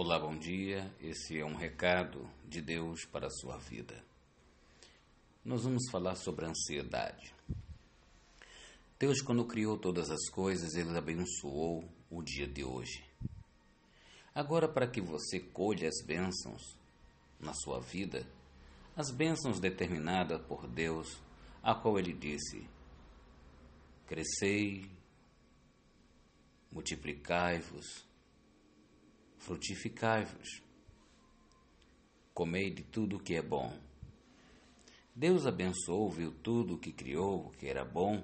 Olá, bom dia. Esse é um recado de Deus para a sua vida. Nós vamos falar sobre a ansiedade. Deus, quando criou todas as coisas, Ele abençoou o dia de hoje. Agora, para que você colhe as bênçãos na sua vida, as bênçãos determinadas por Deus, a qual Ele disse: Crescei, multiplicai-vos, frutificai-vos, comei de tudo que é bom. Deus abençoou, viu tudo o que criou, que era bom,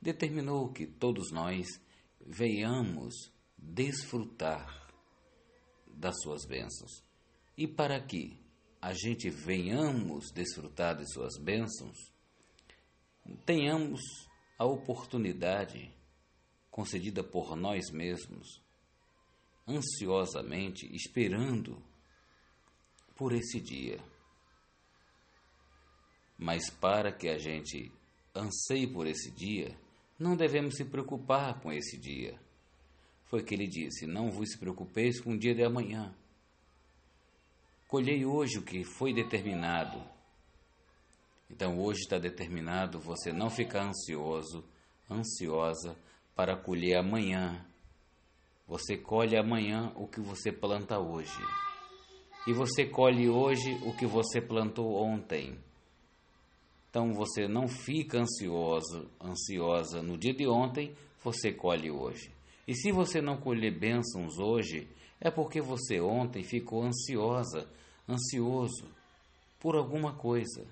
determinou que todos nós venhamos desfrutar das suas bênçãos. E para que a gente venhamos desfrutar de suas bênçãos, tenhamos a oportunidade concedida por nós mesmos, ansiosamente esperando por esse dia. Mas para que a gente anseie por esse dia, não devemos se preocupar com esse dia. Foi que ele disse: Não vos preocupeis com o dia de amanhã. Colhei hoje o que foi determinado. Então hoje está determinado você não ficar ansioso, ansiosa para colher amanhã. Você colhe amanhã o que você planta hoje. E você colhe hoje o que você plantou ontem. Então você não fica ansioso, ansiosa no dia de ontem, você colhe hoje. E se você não colher bênçãos hoje, é porque você ontem ficou ansiosa, ansioso por alguma coisa.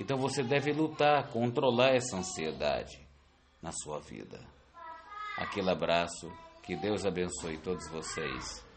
Então você deve lutar, controlar essa ansiedade na sua vida. Aquele abraço, que Deus abençoe todos vocês.